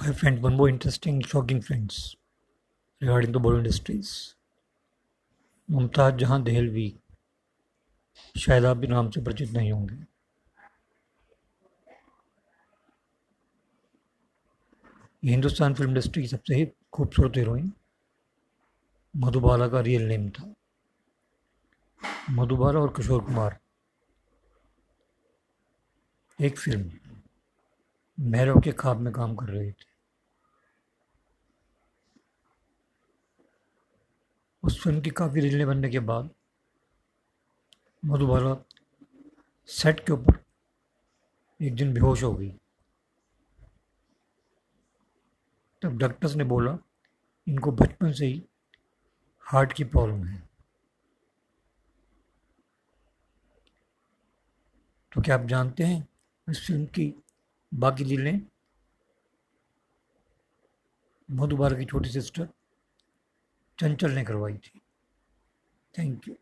Hi friends, one more interesting, shocking friends regarding the Bollywood industries. Mumtaz जहाँ दहलवी शायद आप भी नाम से परिचित नहीं होंगे। ये हिंदुस्तान फ़िल्म इंडस्ट्री की सबसे खूबसूरत हीरोइन मधुबाला का रियल नेम था। मधुबाला और किशोर कुमार एक फ़िल्म भैरव के खाब में काम कर रहे थे। उस फ़िल्म की काफ़ी रीलें बनने के बाद मधुबाला सेट के ऊपर एक दिन बेहोश हो गई। तब डॉक्टर्स ने बोला, इनको बचपन से ही हार्ट की प्रॉब्लम है। तो क्या आप जानते हैं इस फ़िल्म की बाकी लीलें मधुबार की छोटी सिस्टर। चंचल ने करवाई थी। Thank you